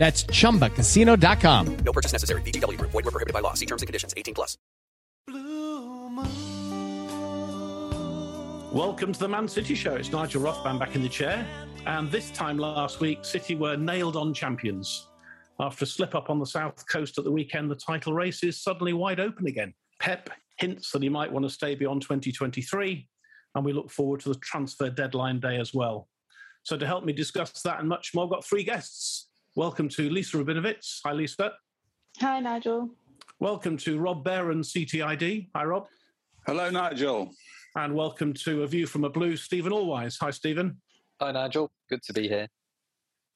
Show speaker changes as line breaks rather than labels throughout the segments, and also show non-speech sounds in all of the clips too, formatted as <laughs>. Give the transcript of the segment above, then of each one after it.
That's chumbacasino.com.
No purchase necessary. VGW Group. Void were prohibited by law. See terms and conditions. 18 plus.
Welcome to the Man City Show. It's Nigel Rothband back in the chair. And this time last week, City were nailed on champions. After a slip up on the south coast at the weekend, the title race is suddenly wide open again. Pep hints that he might want to stay beyond 2023, and we look forward to the transfer deadline day as well. So, to help me discuss that and much more, I've got three guests. Welcome to Lisa Rabinowitz. Hi, Lisa.
Hi, Nigel.
Welcome to Rob Behrens, CTID. Hi, Rob.
Hello, Nigel.
And welcome to A View from a Blue, Steven Alweis. Hi, Steven.
Hi, Nigel. Good to be here.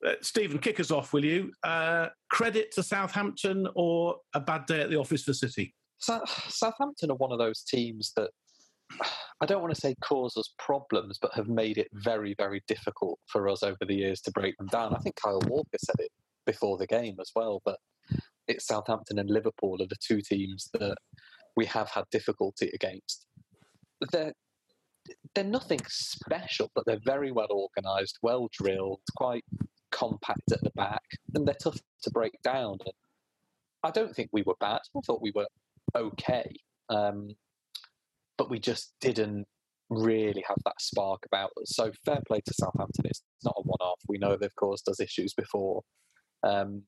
Uh, Steven, kick us off, will you? Uh, credit to Southampton or a bad day at the office for City?
So, Southampton are one of those teams that <sighs> I don't want to say cause us problems, but have made it very, very difficult for us over the years to break them down. I think Kyle Walker said it before the game as well, but it's Southampton and Liverpool are the two teams that we have had difficulty against. They're they're nothing special, but they're very well organised, well drilled, quite compact at the back, and they're tough to break down. And I don't think we were bad. I thought we were okay. Um, but we just didn't really have that spark about us. So fair play to Southampton. It's not a one-off. We know they've caused us issues before, um,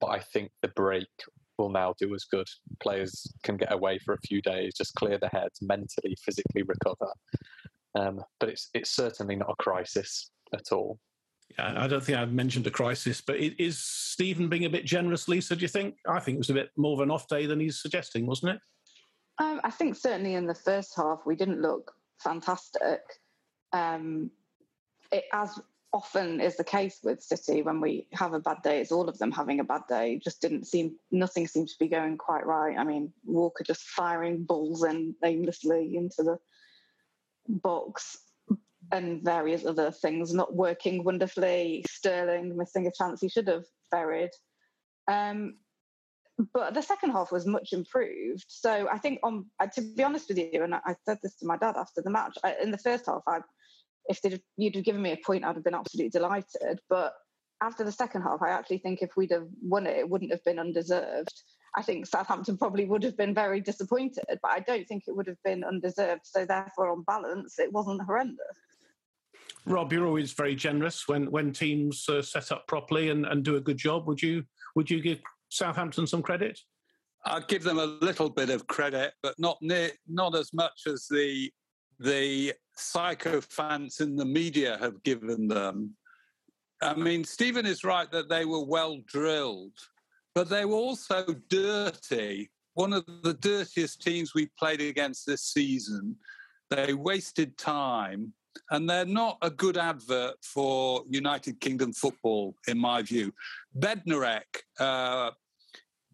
but I think the break will now do us good. Players can get away for a few days, just clear their heads, mentally, physically recover. Um, but it's it's certainly not a crisis at all.
Yeah, I don't think I've mentioned a crisis, but is Steven being a bit generous, Lisa? Do you think? I think it was a bit more of an off day than he's suggesting, wasn't it?
Um, I think certainly in the first half we didn't look fantastic. Um, it, as often is the case with City, when we have a bad day, it's all of them having a bad day. Just didn't seem nothing seemed to be going quite right. I mean, Walker just firing balls in aimlessly into the box, and various other things not working wonderfully. Sterling missing a chance he should have buried. Um, but the second half was much improved. So I think, on to be honest with you, and I said this to my dad after the match. In the first half, I, if you'd have given me a point, I'd have been absolutely delighted. But after the second half, I actually think if we'd have won it, it wouldn't have been undeserved. I think Southampton probably would have been very disappointed, but I don't think it would have been undeserved. So therefore, on balance, it wasn't horrendous.
Rob, you're always very generous when when teams uh, set up properly and, and do a good job. Would you would you give Southampton some credit?
I'd give them a little bit of credit, but not near, not as much as the the sycophants in the media have given them. I mean, Stephen is right that they were well drilled, but they were also dirty. One of the dirtiest teams we played against this season. They wasted time, and they're not a good advert for United Kingdom football, in my view. Bednarek, uh,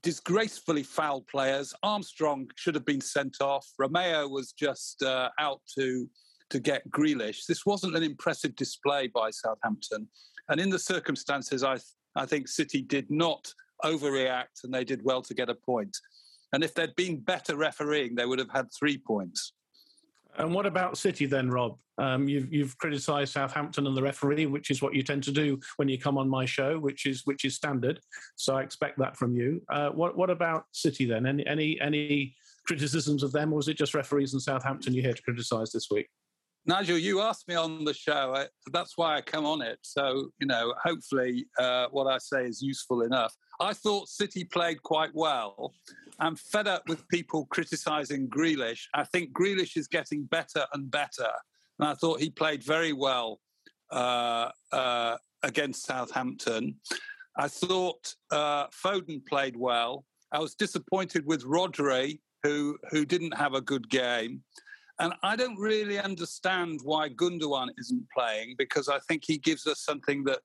disgracefully foul players. Armstrong should have been sent off. Romeo was just uh, out to to get Grealish. This wasn't an impressive display by Southampton, and in the circumstances, I th- I think City did not overreact, and they did well to get a point. And if there'd been better refereeing, they would have had three points.
And what about City then, Rob? Um, you've you've criticised Southampton and the referee, which is what you tend to do when you come on my show, which is which is standard. So I expect that from you. Uh, what what about City then? Any any any criticisms of them, or was it just referees in Southampton you're here to criticise this week?
Nigel, you asked me on the show. I, that's why I come on it. So, you know, hopefully uh, what I say is useful enough. I thought City played quite well. I'm fed up with people criticising Grealish. I think Grealish is getting better and better. And I thought he played very well uh, uh, against Southampton. I thought uh, Foden played well. I was disappointed with Rodri, who, who didn't have a good game. And I don't really understand why Gundogan isn't playing because I think he gives us something that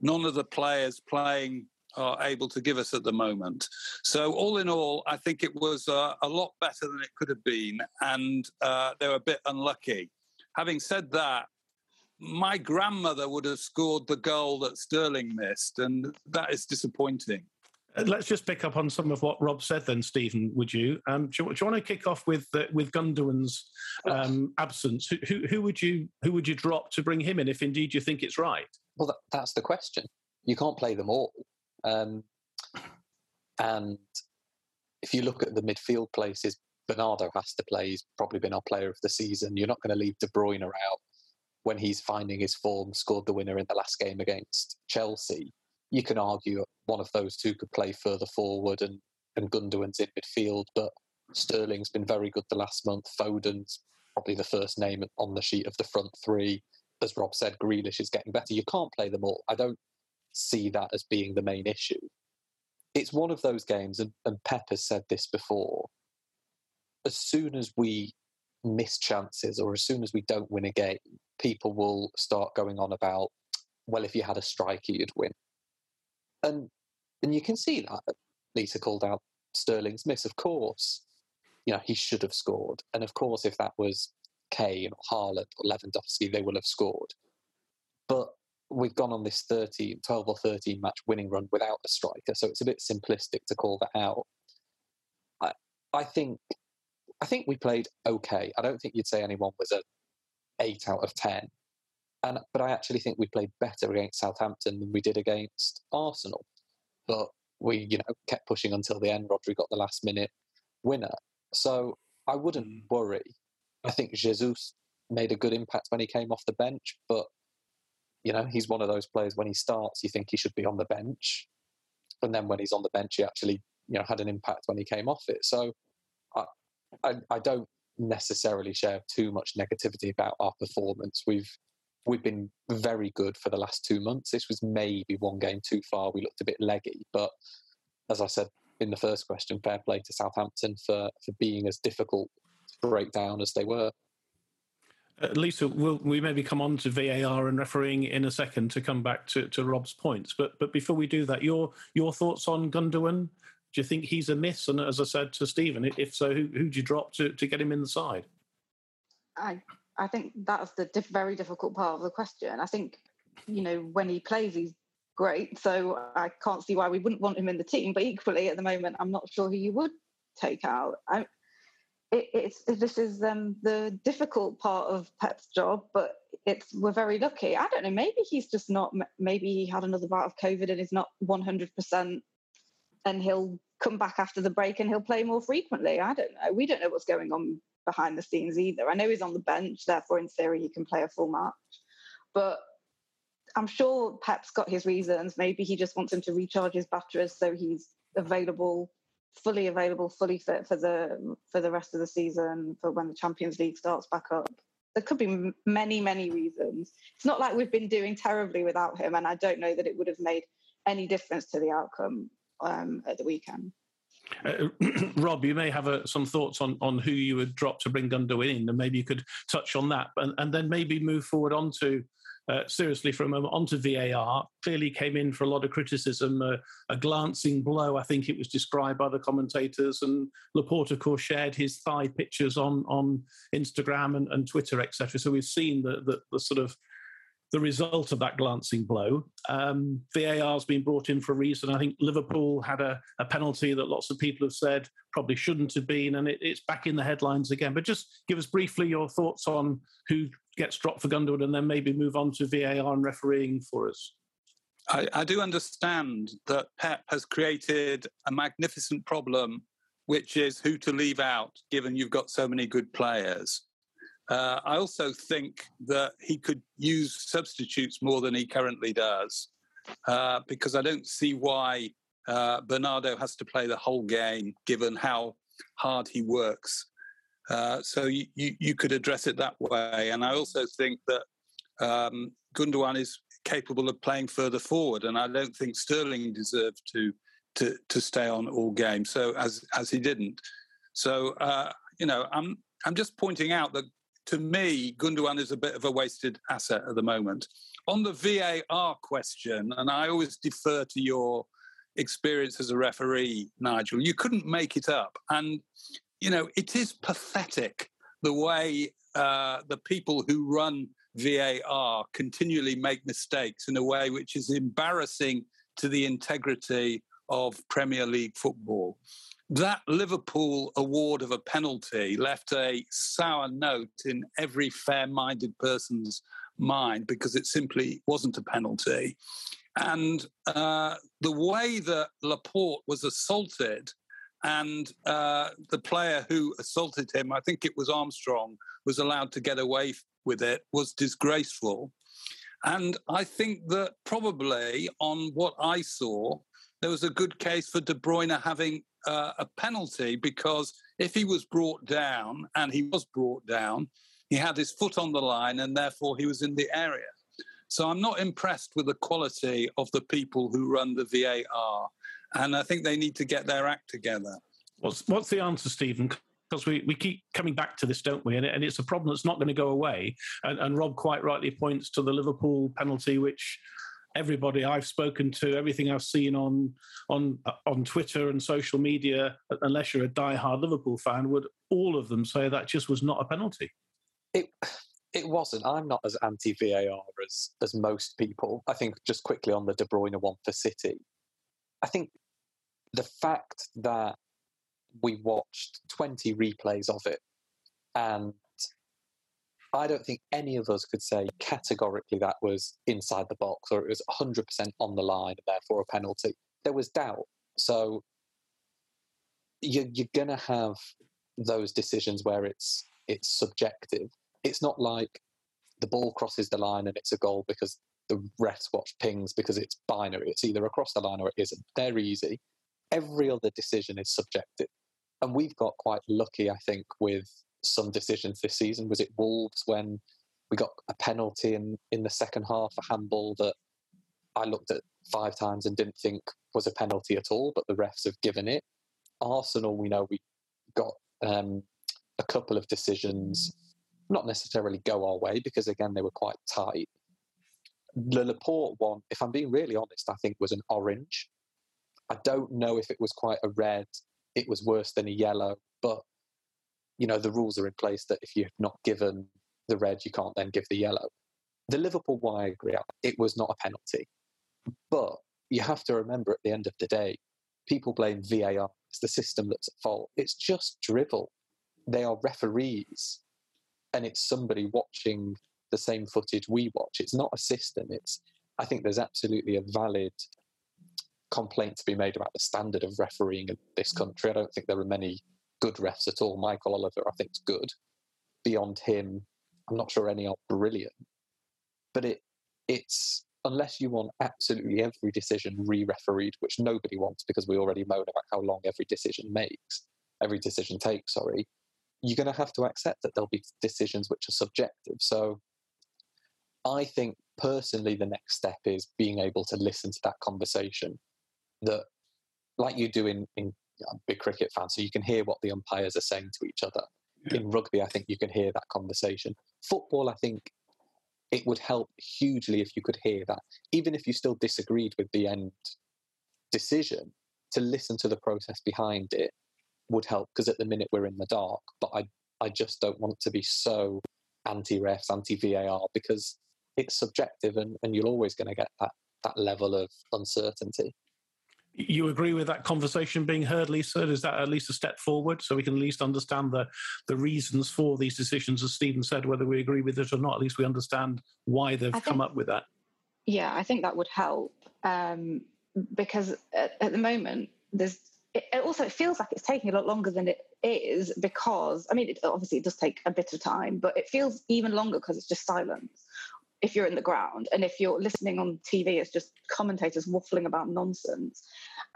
none of the players playing are able to give us at the moment. So, all in all, I think it was uh, a lot better than it could have been, and uh, they were a bit unlucky. Having said that, my grandmother would have scored the goal that Sterling missed, and that is disappointing.
Uh, let's just pick up on some of what Rob said, then, Steven. Would you? Um, do, you do, you want to kick off with uh, with Gundogan's um, absence? Who, who, who, would you who would you drop to bring him in, if indeed you think it's right?
Well, that, that's the question. You can't play them all. Um, and if you look at the midfield places, Bernardo has to play. He's probably been our player of the season. You're not going to leave De Bruyne out when he's finding his form, scored the winner in the last game against Chelsea. You can argue one of those two could play further forward and, and Gundogan's in midfield, but Sterling's been very good the last month. Foden's probably the first name on the sheet of the front three. As Rob said, Grealish is getting better. You can't play them all. I don't see that as being the main issue. It's one of those games, and, and Pep has said this before. As soon as we miss chances or as soon as we don't win a game, people will start going on about, well, if you had a striker, you'd win. And and you can see that. Lisa called out Sterling's miss, of course. You know, he should have scored. And of course, if that was Kane or Haaland or Lewandowski, they will have scored. But we've gone on this 13, 12 or 13 match winning run without a striker, so it's a bit simplistic to call that out. I, I think I think we played okay. I don't think you'd say anyone was a eight out of ten. And but I actually think we played better against Southampton than we did against Arsenal. But we, you know, kept pushing until the end. Rodri got the last minute winner. So I wouldn't mm. worry. I think Jesus made a good impact when he came off the bench, but you know, he's one of those players when he starts, you think he should be on the bench. And then when he's on the bench, he actually, you know, had an impact when he came off it. So I, I, I don't necessarily share too much negativity about our performance. We've we've been very good for the last two months. This was maybe one game too far. We looked a bit leggy, but as I said in the first question, fair play to Southampton for for being as difficult to break down as they were.
Uh, Lisa, we'll, we maybe come on to VAR and refereeing in a second to come back to, to Rob's points. But but before we do that, your your thoughts on Gundogan? Do you think he's a miss? And as I said to Steven, if so, who who'd you drop to, to get him in the side?
I I think that's the diff- very difficult part of the question. I think you know when he plays, he's great. So I can't see why we wouldn't want him in the team. But equally, at the moment, I'm not sure who you would take out. I, it, it's this is um, the difficult part of Pep's job, but it's we're very lucky. I don't know. Maybe he's just not. Maybe he had another bout of COVID and is not one hundred percent, and he'll come back after the break and he'll play more frequently. I don't know. We don't know what's going on behind the scenes either. I know he's on the bench, therefore in theory he can play a full match, but. I'm sure Pep's got his reasons. Maybe he just wants him to recharge his batteries so he's available fully available, fully fit for the for the rest of the season for when the Champions League starts back up. There could be many, many reasons. It's not like we've been doing terribly without him, and I don't know that it would have made any difference to the outcome um, at the weekend.
Uh, <clears throat> Rob, you may have uh, some thoughts on, on who you would drop to bring Gundo in, and maybe you could touch on that, and, and then maybe move forward on to uh, seriously for a moment onto VAR. Clearly came in for a lot of criticism, uh, a glancing blow, I think it was described by the commentators. And Laporte, of course, shared his thigh pictures on on Instagram and, and Twitter, etc. So we've seen the, the, the sort of the result of that glancing blow. Um, VAR has been brought in for a reason. I think Liverpool had a, a, penalty that lots of people have said probably shouldn't have been, and it, it's back in the headlines again. But just give us briefly your thoughts on who gets dropped for Gundogan, and then maybe move on to VAR and refereeing for us.
I, I do understand that Pep has created a magnificent problem, which is who to leave out, given you've got so many good players. Uh, I also think that he could use substitutes more than he currently does, uh, because I don't see why uh, Bernardo has to play the whole game, given how hard he works. Uh, so you, you, you, could address it that way. And I also think that um, Gundogan is capable of playing further forward, and I don't think Sterling deserved to to to stay on all game. So as as he didn't. So uh, you know, I'm I'm just pointing out that to me, Gundogan is a bit of a wasted asset at the moment. On the VAR question, and I always defer to your experience as a referee, Nigel, you couldn't make it up. And, you know, it is pathetic the way uh, the people who run VAR continually make mistakes in a way which is embarrassing to the integrity of Premier League football that Liverpool award of a penalty left a sour note in every fair minded person's mind because it simply wasn't a penalty. And uh, the way that Laporte was assaulted and uh, the player who assaulted him, I think it was Armstrong, was allowed to get away with it was disgraceful. And I think that probably on what I saw, there was a good case for De Bruyne having uh, a penalty because if he was brought down, and he was brought down, he had his foot on the line and therefore he was in the area. So I'm not impressed with the quality of the people who run the VAR. And I think they need to get their act together.
What's, what's the answer, Steven? Because we, we keep coming back to this, don't we? And, and it's a problem that's not going to go away. And, and Rob quite rightly points to the Liverpool penalty, which everybody I've spoken to, everything I've seen on on uh, on Twitter and social media, unless you're a die-hard Liverpool fan, would all of them say that just was not a penalty?
It it wasn't. I'm not as anti VAR as as most people. I think just quickly on the De Bruyne one for City, I think the fact that we watched 20 replays of it and I don't think any of us could say categorically that was inside the box or it was 100% on the line and therefore a penalty. There was doubt. So you're, you're going to have those decisions where it's it's subjective. It's not like the ball crosses the line and it's a goal because the refs watch pings because it's binary. It's either across the line or it isn't. They're easy. Every other decision is subjective. And we've got quite lucky, I think, with some decisions this season. Was it Wolves when we got a penalty in, in the second half, a handball that I looked at five times and didn't think was a penalty at all, but the refs have given it. Arsenal, we know we got um, a couple of decisions not necessarily go our way because again they were quite tight. The Laporte one, if I'm being really honest, I think was an orange. I don't know if it was quite a red. It was worse than a yellow, but you know, the rules are in place that if you've not given the red, you can't then give the yellow. The Liverpool one, I agree, it was not a penalty. But you have to remember at the end of the day, people blame VAR. It's the system that's at fault. It's just drivel. They are referees, and it's somebody watching the same footage we watch. It's not a system. It's I think there's absolutely a valid complaint to be made about the standard of refereeing in this country. I don't think there are many good refs at all. Michael Oliver, I think, is good. Beyond him, I'm not sure any are brilliant. But it it's unless you want absolutely every decision re-refereed, which nobody wants because we already moan about how long every decision makes, every decision takes, sorry, you're going to have to accept that there'll be decisions which are subjective. So I think personally the next step is being able to listen to that conversation that like you do in, in I'm a big cricket fan, so you can hear what the umpires are saying to each other. Yeah. In rugby, I think you can hear that conversation. Football, I think it would help hugely if you could hear that, even if you still disagreed with the end decision. To listen to the process behind it would help because at the minute we're in the dark. But I, I just don't want to be so anti refs, anti VAR because it's subjective, and, and you're always going to get that that level of uncertainty.
You agree with that conversation being heard, Lisa? Is that at least a step forward so we can at least understand the, the reasons for these decisions, as Steven said, whether we agree with it or not, at least we understand why they've
think,
come up with that?
Yeah, I think that would help um, because at, at, the moment, there's it, also it feels like it's taking a lot longer than it is because I mean, it, obviously it does take a bit of time, but it feels even longer because it's just silence if you're in the ground and if you're listening on tv it's just commentators waffling about nonsense.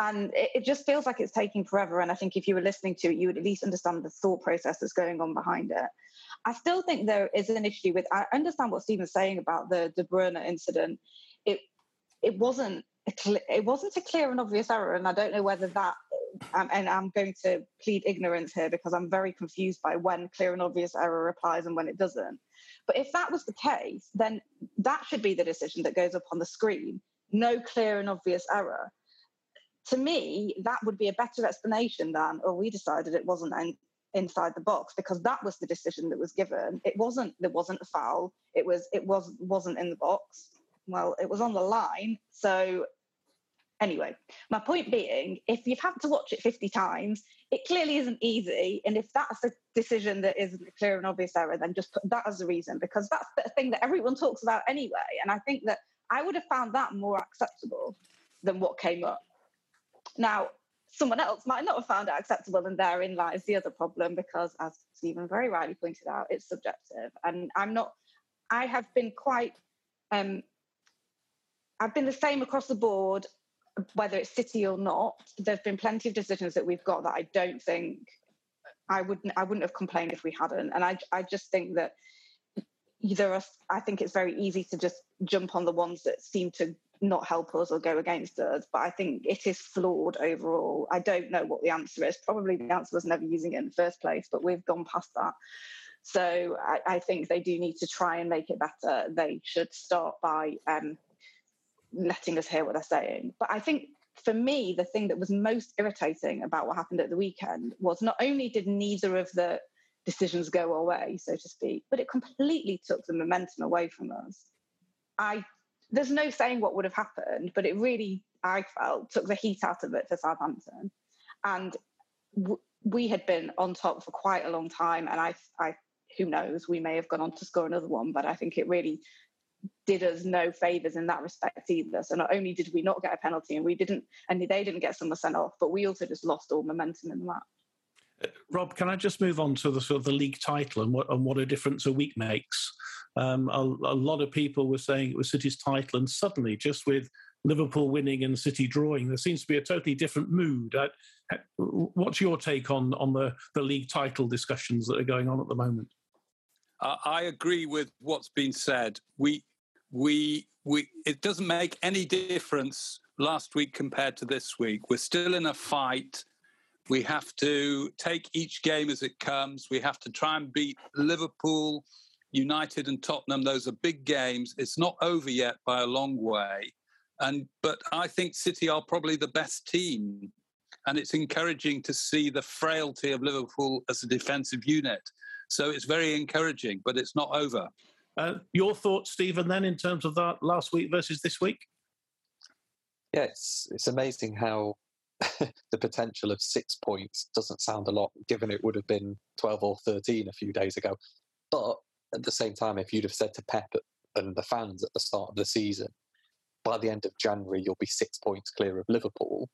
And it, it, just feels like it's taking forever. And i think if you were listening to it you would at least understand the thought process that's going on behind it. I still think there is an issue with i understand what steven's saying about the de bruyne incident. It it wasn't a it wasn't a clear and obvious error. And i don't know whether that um, and i'm going to plead ignorance here because i'm very confused by when clear and obvious error applies and when it doesn't but if that was the case, then that should be the decision that goes up on the screen. No clear and obvious error. To me, that would be a better explanation than, oh, we decided it wasn't in, inside the box because that was the decision that was given. It wasn't. There wasn't a foul. It was. It was wasn't in the box. Well, it was on the line. So Anyway, my point being, if you've had to watch it 50 times, it clearly isn't easy. And if that's a decision that isn't a clear and obvious error, then just put that as a reason because that's the thing that everyone talks about anyway. And I think that I would have found that more acceptable than what came up. Now, someone else might not have found it acceptable, and therein lies the other problem because, as Steven very rightly pointed out, it's subjective. And I'm not, I have been quite, um, I've been the same across the board whether it's City or not, there have been plenty of decisions that we've got that I don't think I wouldn't I wouldn't have complained if we hadn't. And I I just think that there are I think it's very easy to just jump on the ones that seem to not help us or go against us. But I think it is flawed overall. I don't know what the answer is. Probably the answer was never using it in the first place, but we've gone past that. So I, I think they do need to try and make it better. They should start by um, letting us hear what they're saying. But I think for me, the thing that was most irritating about what happened at the weekend was not only did neither of the decisions go away, so to speak, but it completely took the momentum away from us. I there's no saying what would have happened, but it really, I felt, took the heat out of it for Southampton. And w- we had been on top for quite a long time, and I, I, who knows, we may have gone on to score another one, but I think it really did us no favors in that respect either. So not only did we not get a penalty and we didn't, and they didn't get someone sent off, but we also just lost all momentum in the match.
Uh, Rob, can I just move on to the sort of the league title and what, and what a difference a week makes? Um, a, a, lot of people were saying it was City's title, and suddenly, just with Liverpool winning and City drawing, there seems to be a totally different mood. Uh, what's your take on on the the league title discussions that are going on at the moment?
I agree with what's been said. We we we it doesn't make any difference last week compared to this week. We're still in a fight. We have to take each game as it comes. We have to try and beat Liverpool, United, and Tottenham. Those are big games. It's not over yet by a long way. And but I think City are probably the best team. And it's encouraging to see the frailty of Liverpool as a defensive unit. So it's very encouraging, but it's not over.
Uh, your thoughts, Steven, then in terms of that last week versus this week?
Yeah, it's, it's amazing how <laughs> the potential of six points doesn't sound a lot, given it would have been 12 or 13 a few days ago. But at the same time, if you'd have said to Pep and the fans at the start of the season, by the end of January, you'll be six points clear of Liverpool,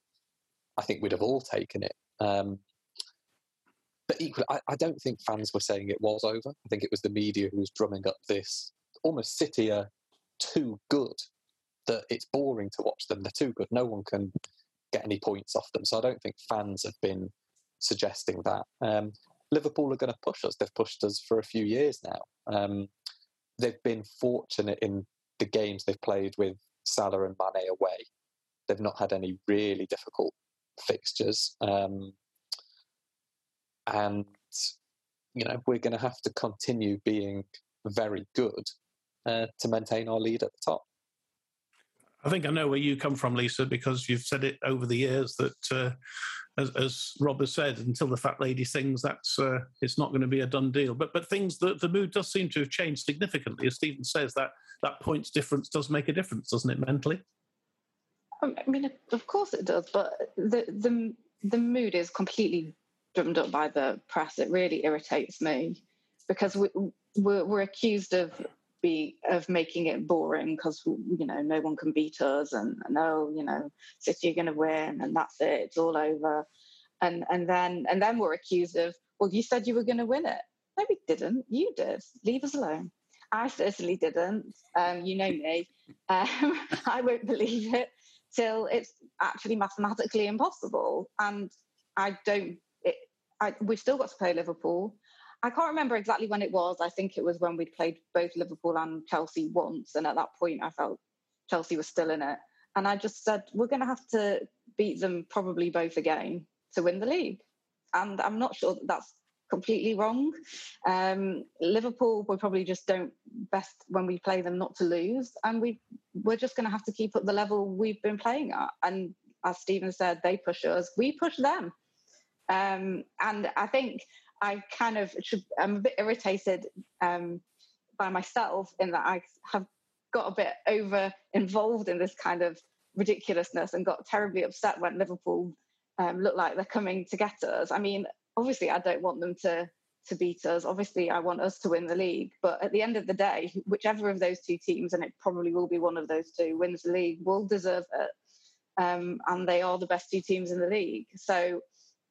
I think we'd have all taken it. Um, but equally, I, I, don't think fans were saying it was over. I think it was the media who was drumming up this almost City are too good that it's boring to watch them. They're too good. No one can get any points off them. So I don't think fans have been suggesting that. Um, Liverpool are going to push us. They've pushed us for a few years now. Um, they've been fortunate in the games they've played with Salah and Mane away. They've not had any really difficult fixtures. Um, and you know we're going to have to continue being very good uh, to maintain our lead at the top.
I think I know where you come from, Lisa, because you've said it over the years that, uh, as, as Rob has said, until the fat lady sings, that's uh, it's not going to be a done deal. But but things the, the mood does seem to have changed significantly, as Steven says. That that points difference does make a difference, doesn't it, mentally?
Um, I mean, of course it does, but the the the mood is completely drummed up by the press. It really irritates me because we, we're, we're accused of be of making it boring because you know no one can beat us and oh you know City are going to win and that's it it's all over. And and then and then we're accused of well you said you were going to win it. No we didn't. You did. Leave us alone. I certainly didn't. Um, you know me. Um, <laughs> I won't believe it till it's actually mathematically impossible and I don't I, we've still got to play Liverpool I can't remember exactly when it was. I think it was when we'd played both Liverpool and Chelsea once. And at that point, I felt Chelsea was still in it. And I just said, we're going to have to beat them probably both again to win the league. And I'm not sure that that's completely wrong. Um, Liverpool, we probably just don't best when we play them not to lose. And we, we're just going to have to keep up the level we've been playing at. And as Steven said, they push us, we push them. Um, and I think I kind of I'm a bit irritated um, by myself in that I have got a bit over involved in this kind of ridiculousness and got terribly upset when Liverpool um, look like they're coming to get us. I mean, obviously, I don't want them to to beat us. Obviously, I want us to win the league. But at the end of the day, whichever of those two teams, and it probably will be one of those two, wins the league, will deserve it. Um, and they are the best two teams in the league. So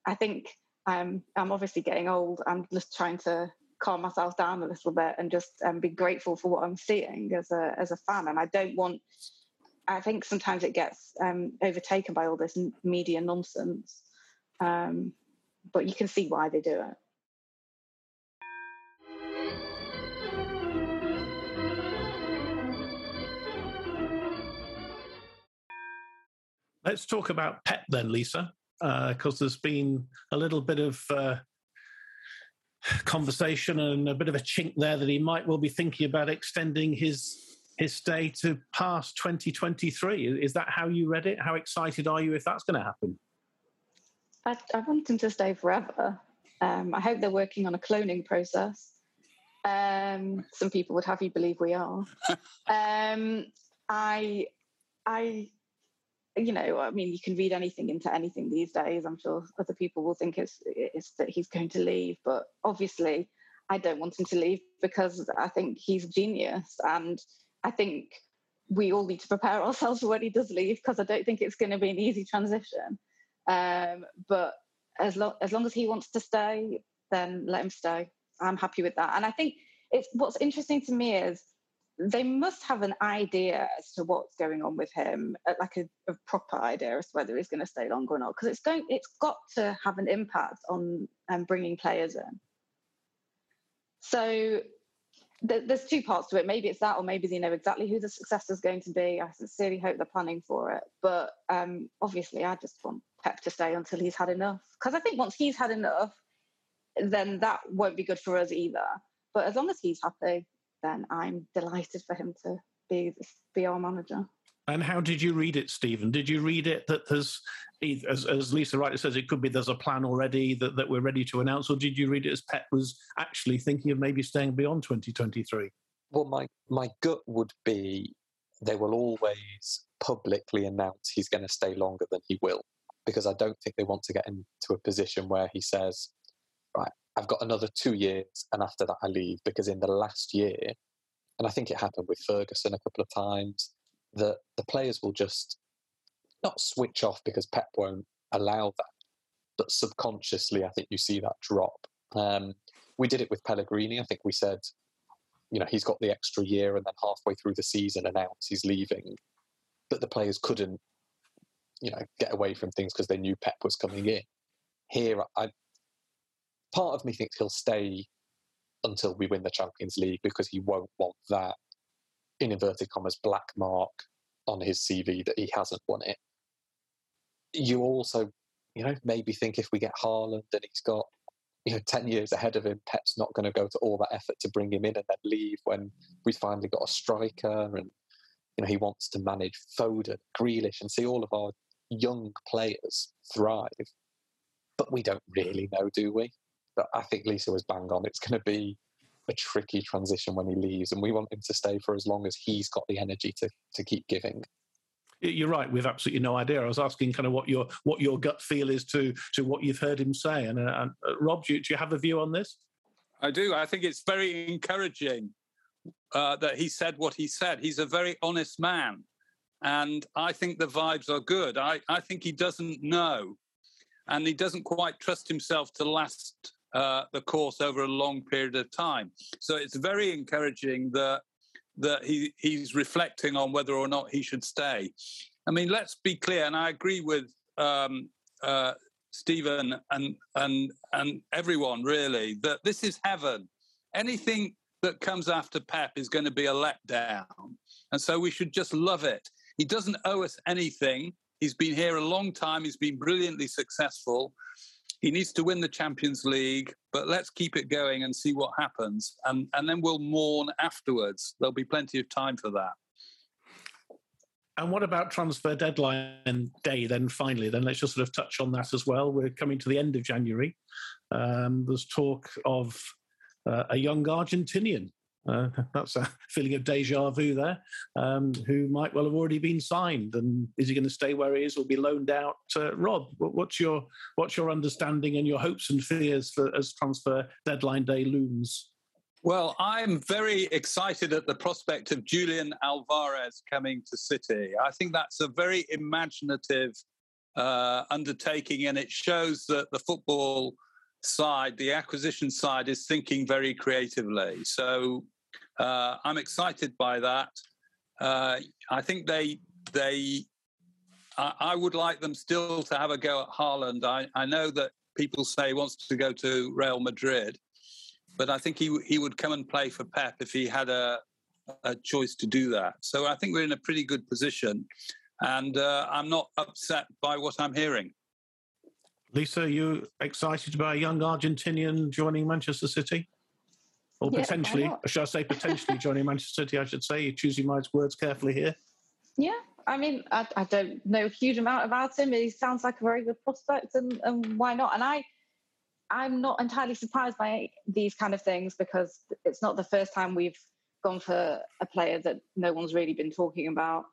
I think um, I'm obviously getting old. I'm just trying to calm myself down a little bit and just um, be grateful for what I'm seeing as a as a fan. And I don't want. I think sometimes it gets um, overtaken by all this media nonsense, um, but you can see why they do it.
Let's talk about Pep then, Lisa because uh, there's been a little bit of uh, conversation and a bit of a chink there that he might well be thinking about extending his his stay to past 2023. Is that how you read it? How excited are you if that's going to happen?
I, I, want him to stay forever. Um, I hope they're working on a cloning process. Um, some people would have you believe we are. <laughs> um, I, I you know, I mean, you can read anything into anything these days. I'm sure other people will think it's, it's that he's going to leave, but obviously, I don't want him to leave because I think he's genius, and I think we all need to prepare ourselves for when he does leave because I don't think it's going to be an easy transition. Um, but as long as long as he wants to stay, then let him stay. I'm happy with that, and I think it's what's interesting to me is they must have an idea as to what's going on with him, uh, like a, a proper idea as to whether he's going to stay long or not, because it's going, it's got to have an impact on um, bringing players in. So th- there's two parts to it. Maybe it's that, or maybe they know exactly who the successor is going to be. I sincerely hope they're planning for it. But um, obviously, I just want Pep to stay until he's had enough, because I think once he's had enough, then that won't be good for us either. But as long as he's happy, then I'm delighted for him to be be our manager.
And how did you read it, Steven? Did you read it that there's, as, as Lisa rightly says, it could be there's a plan already that, that we're ready to announce, or did you read it as Pep was actually thinking of maybe staying beyond 2023?
Well, my, my gut would be they will always publicly announce he's going to stay longer than he will, because I don't think they want to get into a position where he says, right, I've got another two years, and after that I leave. Because in the last year, and I think it happened with Ferguson a couple of times, that the players will just not switch off because Pep won't allow that, but subconsciously, I think you see that drop. Um, we did it with Pellegrini. I think we said, you know, he's got the extra year, and then halfway through the season, announced he's leaving. But the players couldn't, you know, get away from things because they knew Pep was coming in. Here, I, part of me thinks he'll stay until we win the Champions League because he won't want that, in inverted commas, black mark on his CV that he hasn't won it. You also, you know, maybe think if we get Haaland and he's got, you know, 10 years ahead of him, Pep's not going to go to all that effort to bring him in and then leave when we've finally got a striker. And you know, he wants to manage Foden, Grealish, and see all of our young players thrive. But we don't really know, do we? But I think Lisa was bang on. It's going to be a tricky transition when he leaves, and we want him to stay for as long as he's got the energy to to keep giving.
You're right. We've absolutely no idea. I was asking kind of what your what your gut feel is to to what you've heard him say. And, uh, and uh, Rob, do you, do you have a view on this?
I do. I think it's very encouraging uh, that he said what he said. He's a very honest man. And I think the vibes are good. I, I think he doesn't know. And he doesn't quite trust himself to last uh, the course over a long period of time. So it's very encouraging that that he, he's reflecting on whether or not he should stay. I mean, let's be clear, and I agree with um, uh, Steven and and and everyone really that this is heaven. Anything that comes after Pep is going to be a letdown, and so we should just love it. He doesn't owe us anything. He's been here a long time. He's been brilliantly successful. He needs to win the Champions League, but let's keep it going and see what happens, and and then we'll mourn afterwards. There'll be plenty of time for that.
And what about transfer deadline day then, finally? Then let's just sort of touch on that as well. We're coming to the end of January. Um, there's talk of uh, a young Argentinian. Uh, <laughs> that's a feeling of deja vu there, um, who might well have already been signed. And is he going to stay where he is or be loaned out? Uh, Rob, what's your what's your understanding and your hopes and fears for as transfer deadline day looms?
Well, I'm very excited at the prospect of Julian Alvarez coming to City. I think that's a very imaginative uh, undertaking, and it shows that the football side, the acquisition side, is thinking very creatively. So uh, I'm excited by that. Uh, I think they they. I, would like them still to have a go at Haaland. I, I know that people say he wants to go to Real Madrid but I think he he would come and play for Pep if he had a a choice to do that. So I think we're in a pretty good position, and uh, I'm not upset by what I'm hearing.
Lisa, are you excited about a young Argentinian joining Manchester City? Or yeah, potentially, should I say potentially <laughs> joining Manchester City? I should say, you're choosing my words carefully here.
Yeah, I mean, I, I, don't know a huge amount about him. He sounds like a very good prospect, and, and why not? And I, I'm not entirely surprised by these kind of things because it's not the first time we've gone for a player that no one's really been talking about.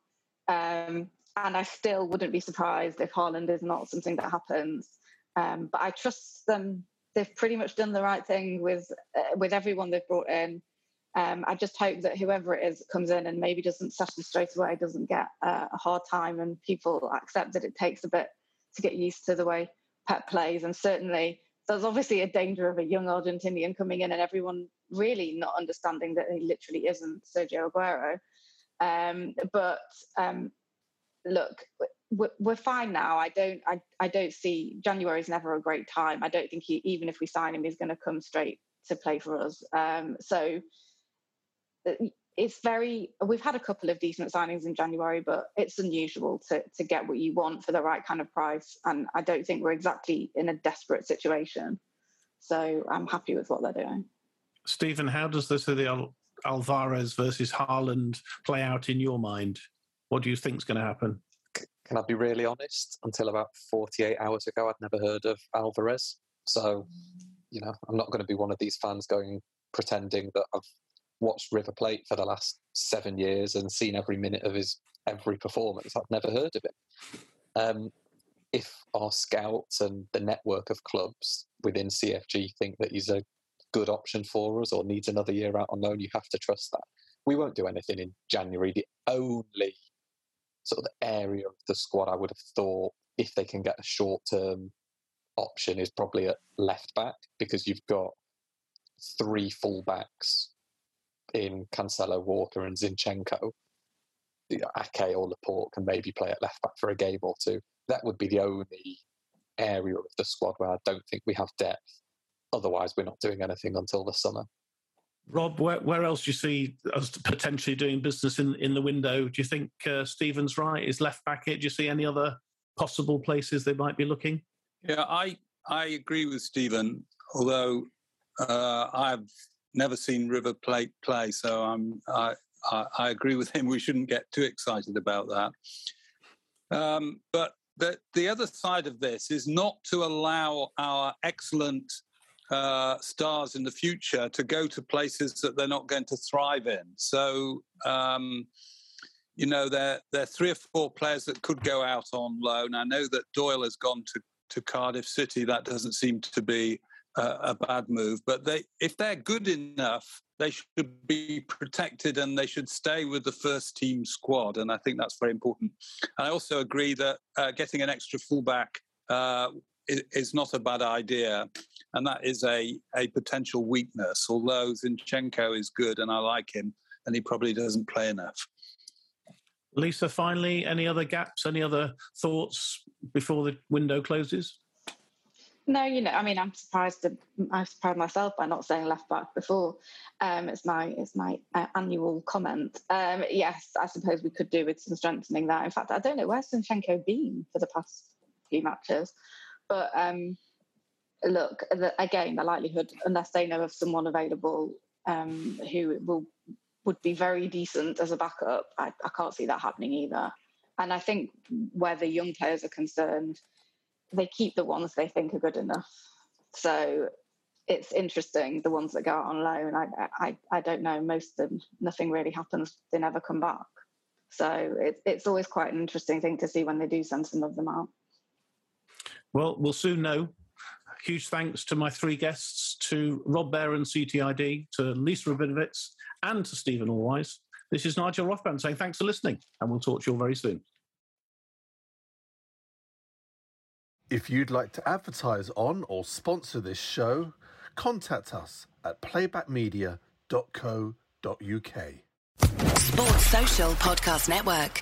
Um, and I still wouldn't be surprised if Haaland is not something that happens. Um, but I trust them. They've pretty much done the right thing with uh, with everyone they've brought in. Um, I just hope that whoever it is comes in and maybe doesn't settle straight away, doesn't get uh, a hard time, and people accept that it takes a bit to get used to the way Pep plays. And certainly, there's obviously a danger of a young Argentinian coming in and everyone really not understanding that he literally isn't Sergio Aguero. Um, but um, look, we're fine now. I don't, I, I don't see January is never a great time. I don't think he, even if we sign him, he's going to come straight to play for us. Um, so uh, it's very we've had a couple of decent signings in January, but it's unusual to to get what you want for the right kind of price. And I don't think we're exactly in a desperate situation. So I'm happy with what they're doing.
Steven, how does this the Al- Alvarez versus Haaland play out in your mind? What do you think is going to happen?
Can I be really honest? Until about 48 hours ago, I'd never heard of Alvarez. So, you know, I'm not going to be one of these fans going pretending that I've watched River Plate for the last seven years and seen every minute of his every performance. I've never heard of him. Um, if our scouts and the network of clubs within CFG think that he's a good option for us or needs another year out on loan, you have to trust that. We won't do anything in January. The only sort of the area of the squad I would have thought if they can get a short term option is probably at left back because you've got three fullbacks in Cancelo, Walker, and Zinchenko, Ake or Laporte can maybe play at left back for a game or two. That would be the only area of the squad where I don't think we have depth. Otherwise, we're not doing anything until the summer.
Rob, where, where else do you see us potentially doing business in, in the window? Do you think uh, Steven's right? Is left back it? Do you see any other possible places they might be looking?
Yeah, I I agree with Steven. Although uh, I've never seen River Plate play, so I'm. I, I, I, agree with him. We shouldn't get too excited about that. Um, but the, the other side of this is not to allow our excellent uh, stars in the future to go to places that they're not going to thrive in. So, um, you know, there, there are three or four players that could go out on loan. I know that Doyle has gone to, to Cardiff City. That doesn't seem to be a bad move. But they, if they're good enough, they should be protected and they should stay with the first team squad. And I think that's very important. And I also agree that uh, getting an extra fullback uh, is, is, not a bad idea. And that is a, a potential weakness, although Zinchenko is good and I like him, and he probably doesn't play enough.
Lisa, finally, any other gaps, any other thoughts before the window closes?
No, you know, I mean, I'm surprised. To, I surprised myself by not saying left back before. Um, it's my it's my uh, annual comment. Um, yes, I suppose we could do with some strengthening that. In fact, I don't know where's Zinchenko been for the past few matches, but um, look the, again, the likelihood, unless they know of someone available um, who will would be very decent as a backup, I, I can't see that happening either. And I think where the young players are concerned they keep the ones they think are good enough. So it's interesting the ones that go out on loan. I I I don't know. Most of them, nothing really happens. They never come back. So it's it's always quite an interesting thing to see when they do send some of them out.
Well, we'll soon know. Huge thanks to my three guests, to Rob Behrens, CTID, to Lisa Rabinowitz, and to Steven Alweis. This is Nigel Rothband saying thanks for listening, and we'll talk to you all very soon.
If you'd like to advertise on or sponsor this show, contact us at playbackmedia.co.uk.
Sports Social Podcast Network.